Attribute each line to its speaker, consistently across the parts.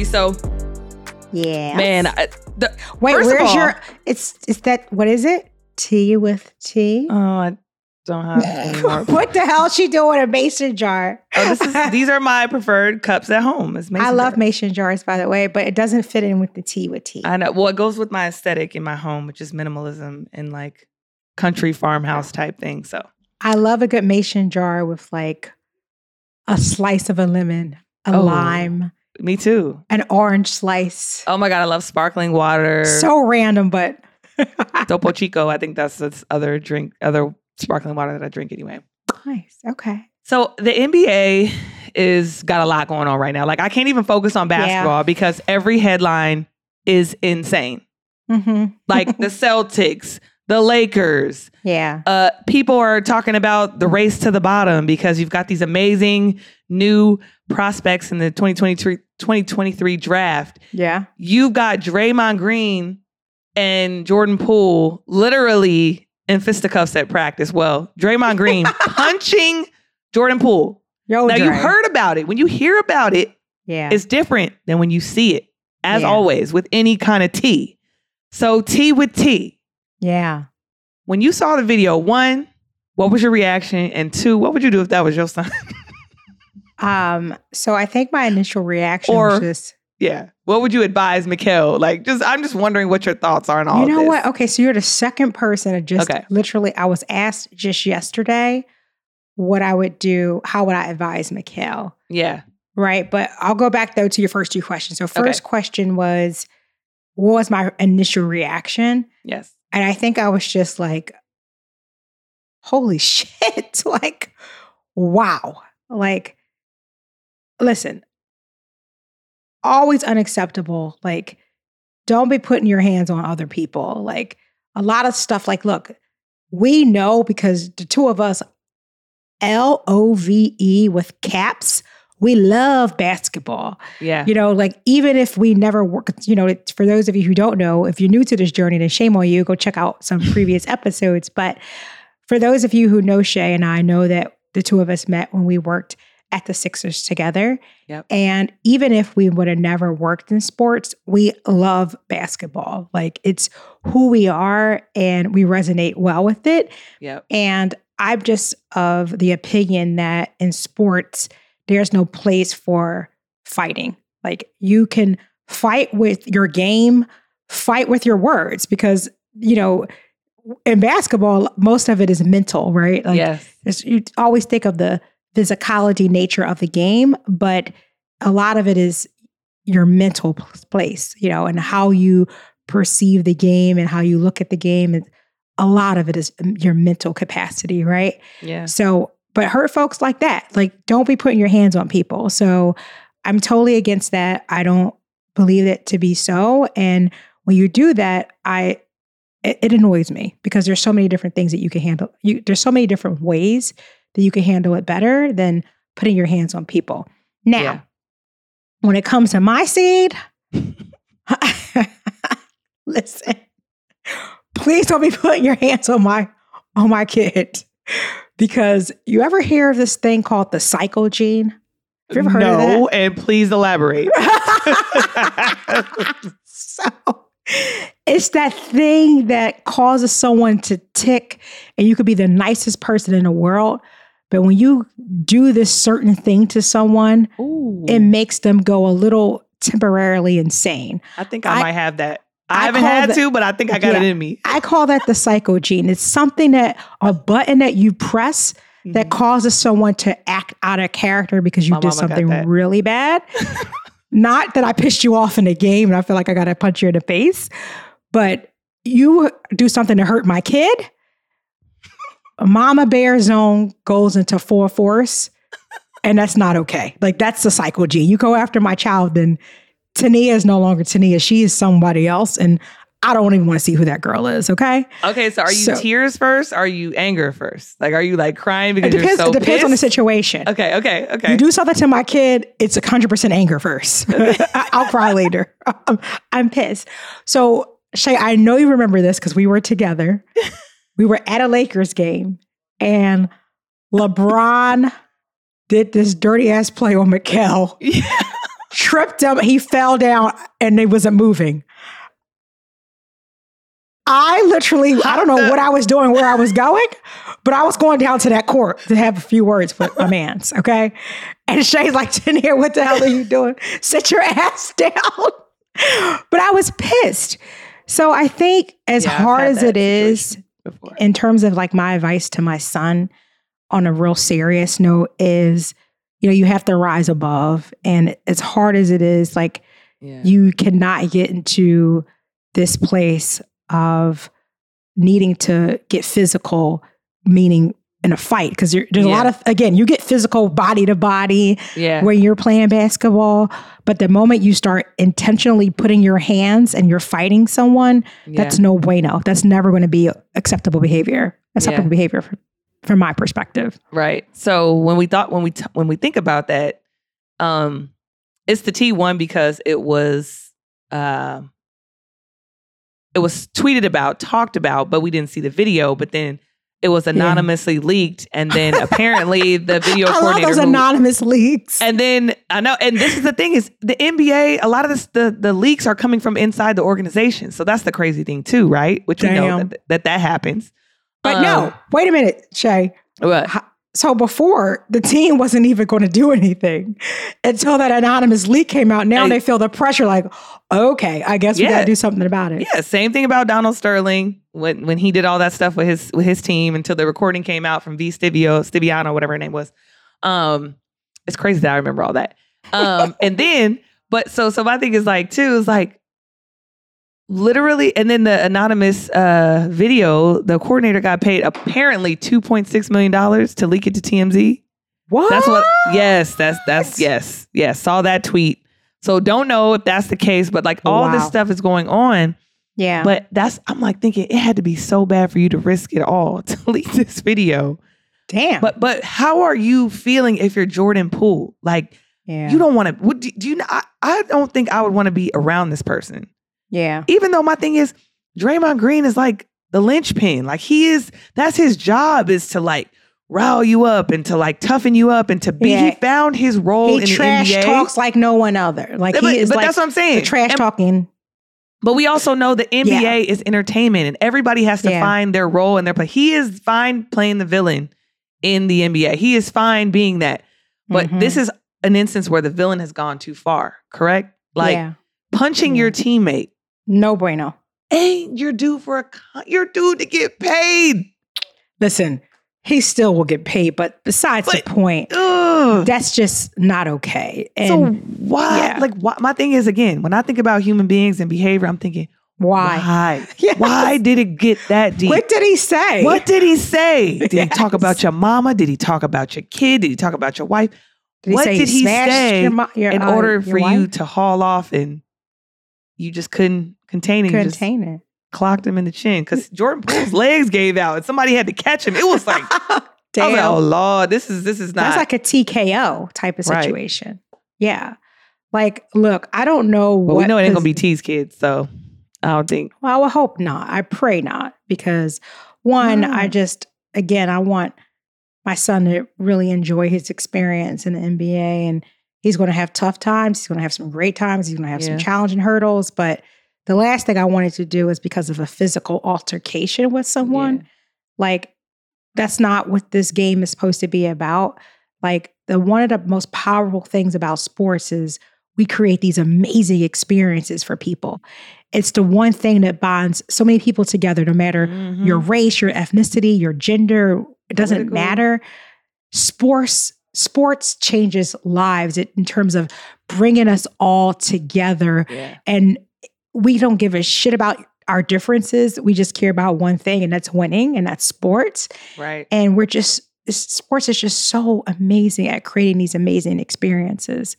Speaker 1: All right, So,
Speaker 2: Yeah.
Speaker 1: man, I, the,
Speaker 2: Wait,
Speaker 1: first of
Speaker 2: where's
Speaker 1: all-
Speaker 2: your? It's is that what is it? Tea with tea.
Speaker 1: Oh, I don't have any more.
Speaker 2: what the hell is she doing a mason jar?
Speaker 1: Oh, this is these are my preferred cups at home. It's mason
Speaker 2: I love
Speaker 1: jars.
Speaker 2: mason jars, by the way, but it doesn't fit in with the tea with tea.
Speaker 1: I know. Well, it goes with my aesthetic in my home, which is minimalism and like country farmhouse type thing. So
Speaker 2: I love a good mason jar with like a slice of a lemon, a
Speaker 1: Oh.
Speaker 2: lime,
Speaker 1: me too.
Speaker 2: an orange slice.
Speaker 1: Oh my god, I love sparkling water.
Speaker 2: So random, but
Speaker 1: Topo Chico. I think that's this other drink, other sparkling water that I drink anyway.
Speaker 2: nice. Okay.
Speaker 1: So the NBA is got a lot going on right now. Like I can't even focus on basketball because every headline is insane.
Speaker 2: hmm
Speaker 1: Like the Celtics, the Lakers.
Speaker 2: Yeah.
Speaker 1: Uh, people are talking about the race to the bottom because you've got these amazing new prospects in the 2023 2023 draft.
Speaker 2: Yeah.
Speaker 1: You've got Draymond Green and Jordan Poole literally in fisticuffs at practice. Well, Draymond Green punching Jordan Poole.
Speaker 2: Yo,
Speaker 1: now you heard about it. When you hear about it,
Speaker 2: Yeah.
Speaker 1: it's different than when you see it. As
Speaker 2: Yeah.
Speaker 1: always, with any kind of tea. So tea with tea.
Speaker 2: Yeah.
Speaker 1: When you saw the video, one, what was your reaction? And two, what would you do if that was your son?
Speaker 2: Um, so I think my initial reaction
Speaker 1: Or-
Speaker 2: was just,
Speaker 1: yeah. What would you advise Mikal? Like, just I'm just wondering what your thoughts are on all
Speaker 2: you know what? Okay, so you're the second person to just
Speaker 1: Okay.
Speaker 2: literally, I was asked just yesterday what I would do, how would I advise Mikal?
Speaker 1: Yeah.
Speaker 2: Right. But I'll go back though to your first two questions. So,
Speaker 1: Okay.
Speaker 2: first question was, what was my initial reaction?
Speaker 1: Yes.
Speaker 2: And I think I was just like, holy shit. like, wow. Like, listen, always unacceptable. Like, don't be putting your hands on other people. Like, a lot of stuff, like, look, we know because the two of us, L O V E with caps, we love basketball.
Speaker 1: Yeah.
Speaker 2: You know, like even if we never work, you know, it's- for those of you who don't know, if you're new to this journey, then shame on you. Go check out some previous episodes. But for those of you who know Shay and I, know that the two of us met when we worked at the Sixers together.
Speaker 1: Yep.
Speaker 2: And even if we would have never worked in sports, we love basketball. Like it's who we are and we resonate well with it.
Speaker 1: Yep.
Speaker 2: And I'm just of the opinion that in sports, there's no place for fighting. Like you can fight with your game, fight with your words, because, you know, in basketball, most of it is mental, right? Like
Speaker 1: yes.
Speaker 2: you always think of the physicality nature of the game, but a lot of it is your mental place, you know, and how you perceive the game and how you look at the game. And a lot of it is um, your mental capacity, right?
Speaker 1: Yeah.
Speaker 2: So, but hurt folks like that, like don't be putting your hands on people. So I'm totally against that. I don't believe it to be so. And when you do that, I it, it annoys me because there's so many different things that you can handle. You there's so many different ways that you can handle it better than putting your hands on people. Now,
Speaker 1: Yeah.
Speaker 2: when it comes to my seed, listen, please don't be putting your hands on my on my kid because you ever hear of this thing called the psycho gene? Have you ever heard of it?
Speaker 1: no,
Speaker 2: of
Speaker 1: and please elaborate.
Speaker 2: so it's that thing that causes someone to tick, and you could be the nicest person in the world. But when you do this certain thing to someone,
Speaker 1: Ooh.
Speaker 2: it makes them go a little temporarily insane.
Speaker 1: I think I,
Speaker 2: I-
Speaker 1: might have that. I,
Speaker 2: I
Speaker 1: haven't had
Speaker 2: the-
Speaker 1: to, but I think I got it in me.
Speaker 2: I call that the psycho gene. It's something that a button that you press that
Speaker 1: Mhm.
Speaker 2: causes someone to act out of character because you
Speaker 1: My
Speaker 2: did something really bad. Not that I pissed you off in a game and I feel like I got to punch you in the face, but you do something to hurt my kid. Mama bear zone goes into full force, and that's not okay. Like that's the psycho gene. You go after my child, then Tania is no longer Tania. She is somebody else, and I don't even want to see who that girl is. Okay.
Speaker 1: Okay, so are you
Speaker 2: So-
Speaker 1: tears first? Or are you anger first? Like, are you like crying because It
Speaker 2: depends.
Speaker 1: you're so
Speaker 2: it depends on the situation.
Speaker 1: Okay, okay, okay.
Speaker 2: You do something to my kid, it's a hundred percent anger first. I'll cry later. I'm, I'm pissed. So Shay, I know you remember this because we were together. we were at a Lakers game, and LeBron did this dirty ass play on Mikal.
Speaker 1: Yeah.
Speaker 2: Tripped him. He fell down and he wasn't moving. I literally, I don't know what I was doing, where I was going, but I was going down to that court to have a few words with my man's, okay? And Shay's like, Jania, what the hell are you doing? Sit your ass down. But I was pissed. So I think as
Speaker 1: Yeah,
Speaker 2: hard as it is,
Speaker 1: before.
Speaker 2: in terms of like my advice to my son on a real serious note is, you know, you have to rise above. And as hard as it is, like
Speaker 1: yeah.
Speaker 2: you cannot get into this place of needing to get physical, meaning in a fight. Because there's a lot of, again, you get physical body to body
Speaker 1: yeah.
Speaker 2: when you're playing basketball. But the moment you start intentionally putting your hands and you're fighting someone,
Speaker 1: yeah.
Speaker 2: that's no bueno. That's never going to be acceptable behavior. Acceptable
Speaker 1: Yeah.
Speaker 2: behavior from, from my perspective.
Speaker 1: Right. So when we thought when we t- when we think about that, um, it's the T one because it was um it was tweeted about, talked about, but we didn't see the video. But then it was anonymously leaked, and then apparently the video
Speaker 2: I love
Speaker 1: coordinator.
Speaker 2: those
Speaker 1: who-
Speaker 2: anonymous leaks.
Speaker 1: and then I know, and this is the thing is the NBA. A lot of this, the the leaks are coming from inside the organization, so that's the crazy thing too, right? Which we know that that, that happens.
Speaker 2: But
Speaker 1: Um,
Speaker 2: no, wait a minute, Shay.
Speaker 1: What?
Speaker 2: So before the team wasn't even going to do anything until that anonymous leak came out. Now
Speaker 1: Hey.
Speaker 2: they feel the pressure, like, okay, I guess we got to do something about it.
Speaker 1: Yeah, same thing about Donald Sterling when when he did all that stuff with his with his team until the recording came out from V Stivio, Stiviano, whatever her name was. Um, it's crazy that I remember all that. Um, and then, but so so my thing is like too is like literally, and then the anonymous uh video, the coordinator got paid apparently two point six million dollars to leak it to TMZ.
Speaker 2: What?
Speaker 1: That's what. Yes, that's that's yes, yes. Saw that tweet. So don't know if that's the case, but like all this stuff is going on.
Speaker 2: Yeah.
Speaker 1: But that's I'm like thinking it had to be so bad for you to risk it all to leak this video.
Speaker 2: Damn.
Speaker 1: But but how are you feeling if you're Jordan Poole? Like
Speaker 2: yeah.
Speaker 1: you don't want to. Do, do you? I, I don't think I would want to be around this person.
Speaker 2: Yeah.
Speaker 1: Even though my thing is Draymond Green is like the linchpin. Like he is. That's his job is to like rile you up and to like toughen you up and to be. He found his role
Speaker 2: He
Speaker 1: in
Speaker 2: trash
Speaker 1: the NBA.
Speaker 2: talks like no one other. Like
Speaker 1: but
Speaker 2: he is
Speaker 1: but
Speaker 2: like
Speaker 1: that's what I'm saying.
Speaker 2: the trash
Speaker 1: And-
Speaker 2: talking.
Speaker 1: But we also know the NBA is entertainment and everybody has to
Speaker 2: Yeah.
Speaker 1: find their role in their play. He is fine playing the villain in the NBA. He is fine being that. But
Speaker 2: Mhm.
Speaker 1: this is an instance where the villain has gone too far, correct? Like
Speaker 2: yeah.
Speaker 1: punching your teammate.
Speaker 2: No bueno.
Speaker 1: Ain't you're due for a con- you're due to get paid.
Speaker 2: Listen, he still will get paid, but besides
Speaker 1: But-
Speaker 2: the point,
Speaker 1: Ugh.
Speaker 2: that's just not okay. And
Speaker 1: so why
Speaker 2: yeah.
Speaker 1: like why, my thing is again, when I think about human beings and behavior, I'm thinking,
Speaker 2: why?
Speaker 1: why?
Speaker 2: Yes.
Speaker 1: Why did it get that deep?
Speaker 2: What did he say?
Speaker 1: What did he say? Did he talk about your mama? Did he talk about your kid? Did he talk about your wife?
Speaker 2: Did he
Speaker 1: what
Speaker 2: say
Speaker 1: did he
Speaker 2: smashed
Speaker 1: say
Speaker 2: your your,
Speaker 1: in
Speaker 2: uh,
Speaker 1: order for you to haul off and you just couldn't contain it?
Speaker 2: Contain it?
Speaker 1: clocked him in the chin because Jordan Poole's legs gave out and somebody had to catch him. It was like, I was
Speaker 2: Damn.
Speaker 1: like, oh Lord, this is this is not
Speaker 2: That's like a TKO type of
Speaker 1: Right.
Speaker 2: situation. Yeah. Like, look, I don't know what
Speaker 1: we know it ain't gonna be T's kids, so I don't think
Speaker 2: Well, I would hope not. I pray not because one,
Speaker 1: No.
Speaker 2: I mm. just again, I want my son to really enjoy his experience in the NBA and he's going to have tough times, he's going to have some great times, he's going to have some challenging hurdles, but the last thing I wanted to do is because of a physical altercation with someone.
Speaker 1: Yeah.
Speaker 2: Like that's not what this game is supposed to be about. Like the one of the most powerful things about sports is we create these amazing experiences for people. It's the one thing that bonds so many people together, no matter
Speaker 1: Mhm.
Speaker 2: your race, your ethnicity, your gender, it doesn't
Speaker 1: Political.
Speaker 2: matter. Sports sports changes lives in terms of bringing us all together
Speaker 1: yeah.
Speaker 2: and we don't give a shit about our differences. We just care about one thing and that's winning and that's sports.
Speaker 1: Right.
Speaker 2: And we're just sports is just so amazing at creating these amazing experiences.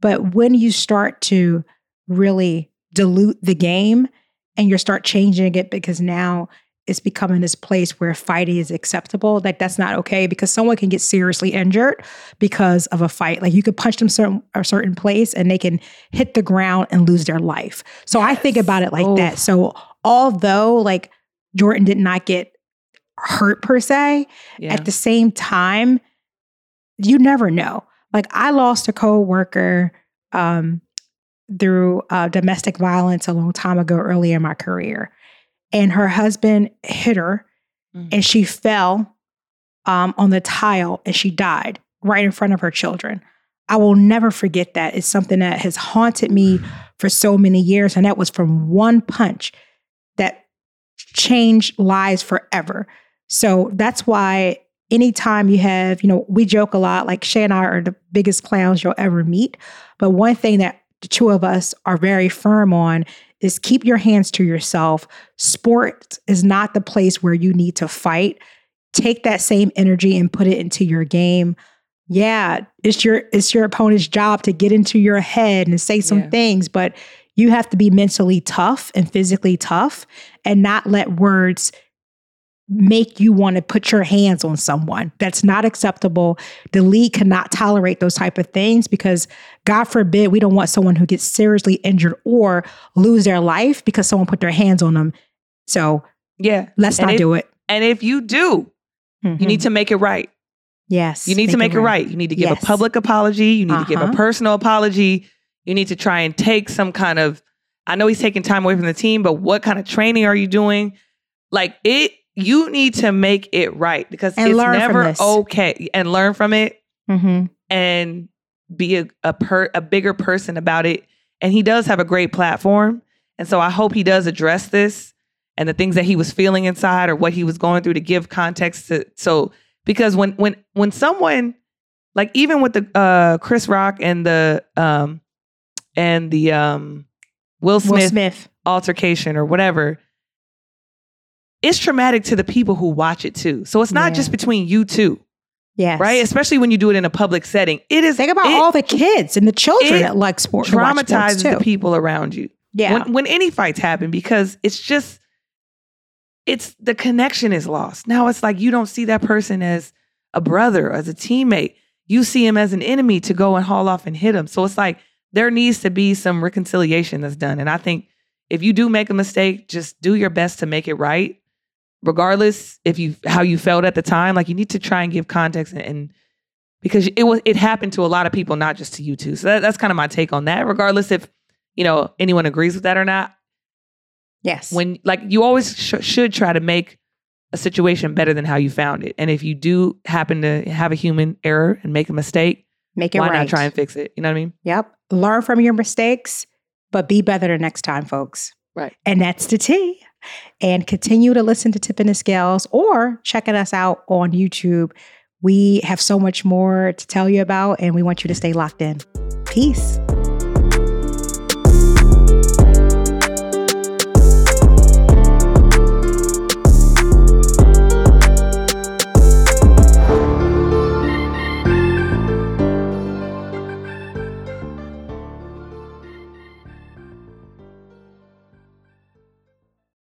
Speaker 2: But when you start to really dilute the game and you start changing it because now it's becoming this place where fighting is acceptable, like that's not okay because someone can get seriously injured because of a fight. Like you could punch them certain a certain place and they can hit the ground and lose their life. So I think about it like
Speaker 1: Oof.
Speaker 2: that. So although like Jordan did not get hurt per se,
Speaker 1: Yeah.
Speaker 2: at the same time, you never know. Like I lost a coworker um, through uh, domestic violence a long time ago, early in my career. And her husband hit her
Speaker 1: Mhm.
Speaker 2: and she fell um, on the tile and she died right in front of her children. I will never forget that. It's something that has haunted me for so many years. And that was from one punch that changed lives forever. So that's why anytime you have, you know, we joke a lot, like Shay and I are the biggest clowns you'll ever meet. But one thing that the two of us are very firm on is keep your hands to yourself. Sport is not the place where you need to fight. Take that same energy and put it into your game. Yeah, it's your it's your opponent's job to get into your head and say some
Speaker 1: Yeah.
Speaker 2: things, but you have to be mentally tough and physically tough and not let words make you want to put your hands on someone. That's not acceptable. The league cannot tolerate those type of things because God forbid we don't want someone who gets seriously injured or lose their life because someone put their hands on them. So
Speaker 1: Yeah.
Speaker 2: let's
Speaker 1: And
Speaker 2: not
Speaker 1: if-
Speaker 2: do it.
Speaker 1: And if you do, you need to make it right.
Speaker 2: yes.
Speaker 1: You need to make it right. You need to give
Speaker 2: Yes.
Speaker 1: a public apology. You need to give a
Speaker 2: Uh-huh.
Speaker 1: personal apology. You need to try and take some kind of, I know he's taking time away from the team, but what kind of training are you doing? Like it, you need to make it right because
Speaker 2: And
Speaker 1: it's never okay and learn from it
Speaker 2: Mhm.
Speaker 1: and be a, a per a bigger person about it. And he does have a great platform. And so I hope he does address this and the things that he was feeling inside or what he was going through to give context to so because when when when someone like even with the uh Chris Rock and the um and the um Will
Speaker 2: Will
Speaker 1: Smith,
Speaker 2: Smith.
Speaker 1: altercation or whatever it's traumatic to the people who watch it too. So it's not
Speaker 2: Yeah.
Speaker 1: just between you two,
Speaker 2: Yes.
Speaker 1: right? Especially when you do it in a public setting. It is
Speaker 2: Think about
Speaker 1: it
Speaker 2: all the kids and the children that like sport. who watch sports
Speaker 1: traumatizes
Speaker 2: too.
Speaker 1: the people around you.
Speaker 2: Yeah.
Speaker 1: When when any fights happen because it's just it's the connection is lost. Now it's like you don't see that person as a brother, as a teammate. You see him as an enemy to go and haul off and hit him. So it's like there needs to be some reconciliation that's done. And I think if you do make a mistake, just do your best to make it right. Regardless if you how you felt at the time, like you need to try and give context and, and because it was it happened to a lot of people, not just to you two. So that, that's kind of my take on that. Regardless if you know anyone agrees with that or not,
Speaker 2: yes.
Speaker 1: when like you always sh- should try to make a situation better than how you found it. And if you do happen to have a human error and make a mistake,
Speaker 2: Make it
Speaker 1: why
Speaker 2: right.
Speaker 1: not try and fix it? You know what I mean?
Speaker 2: Yep. Learn from your mistakes, but be better the next time, folks.
Speaker 1: Right.
Speaker 2: And that's the T. And continue to listen to Tipping the Scales or checking us out on YouTube. We have so much more to tell you about, and we want you to stay locked in. Peace.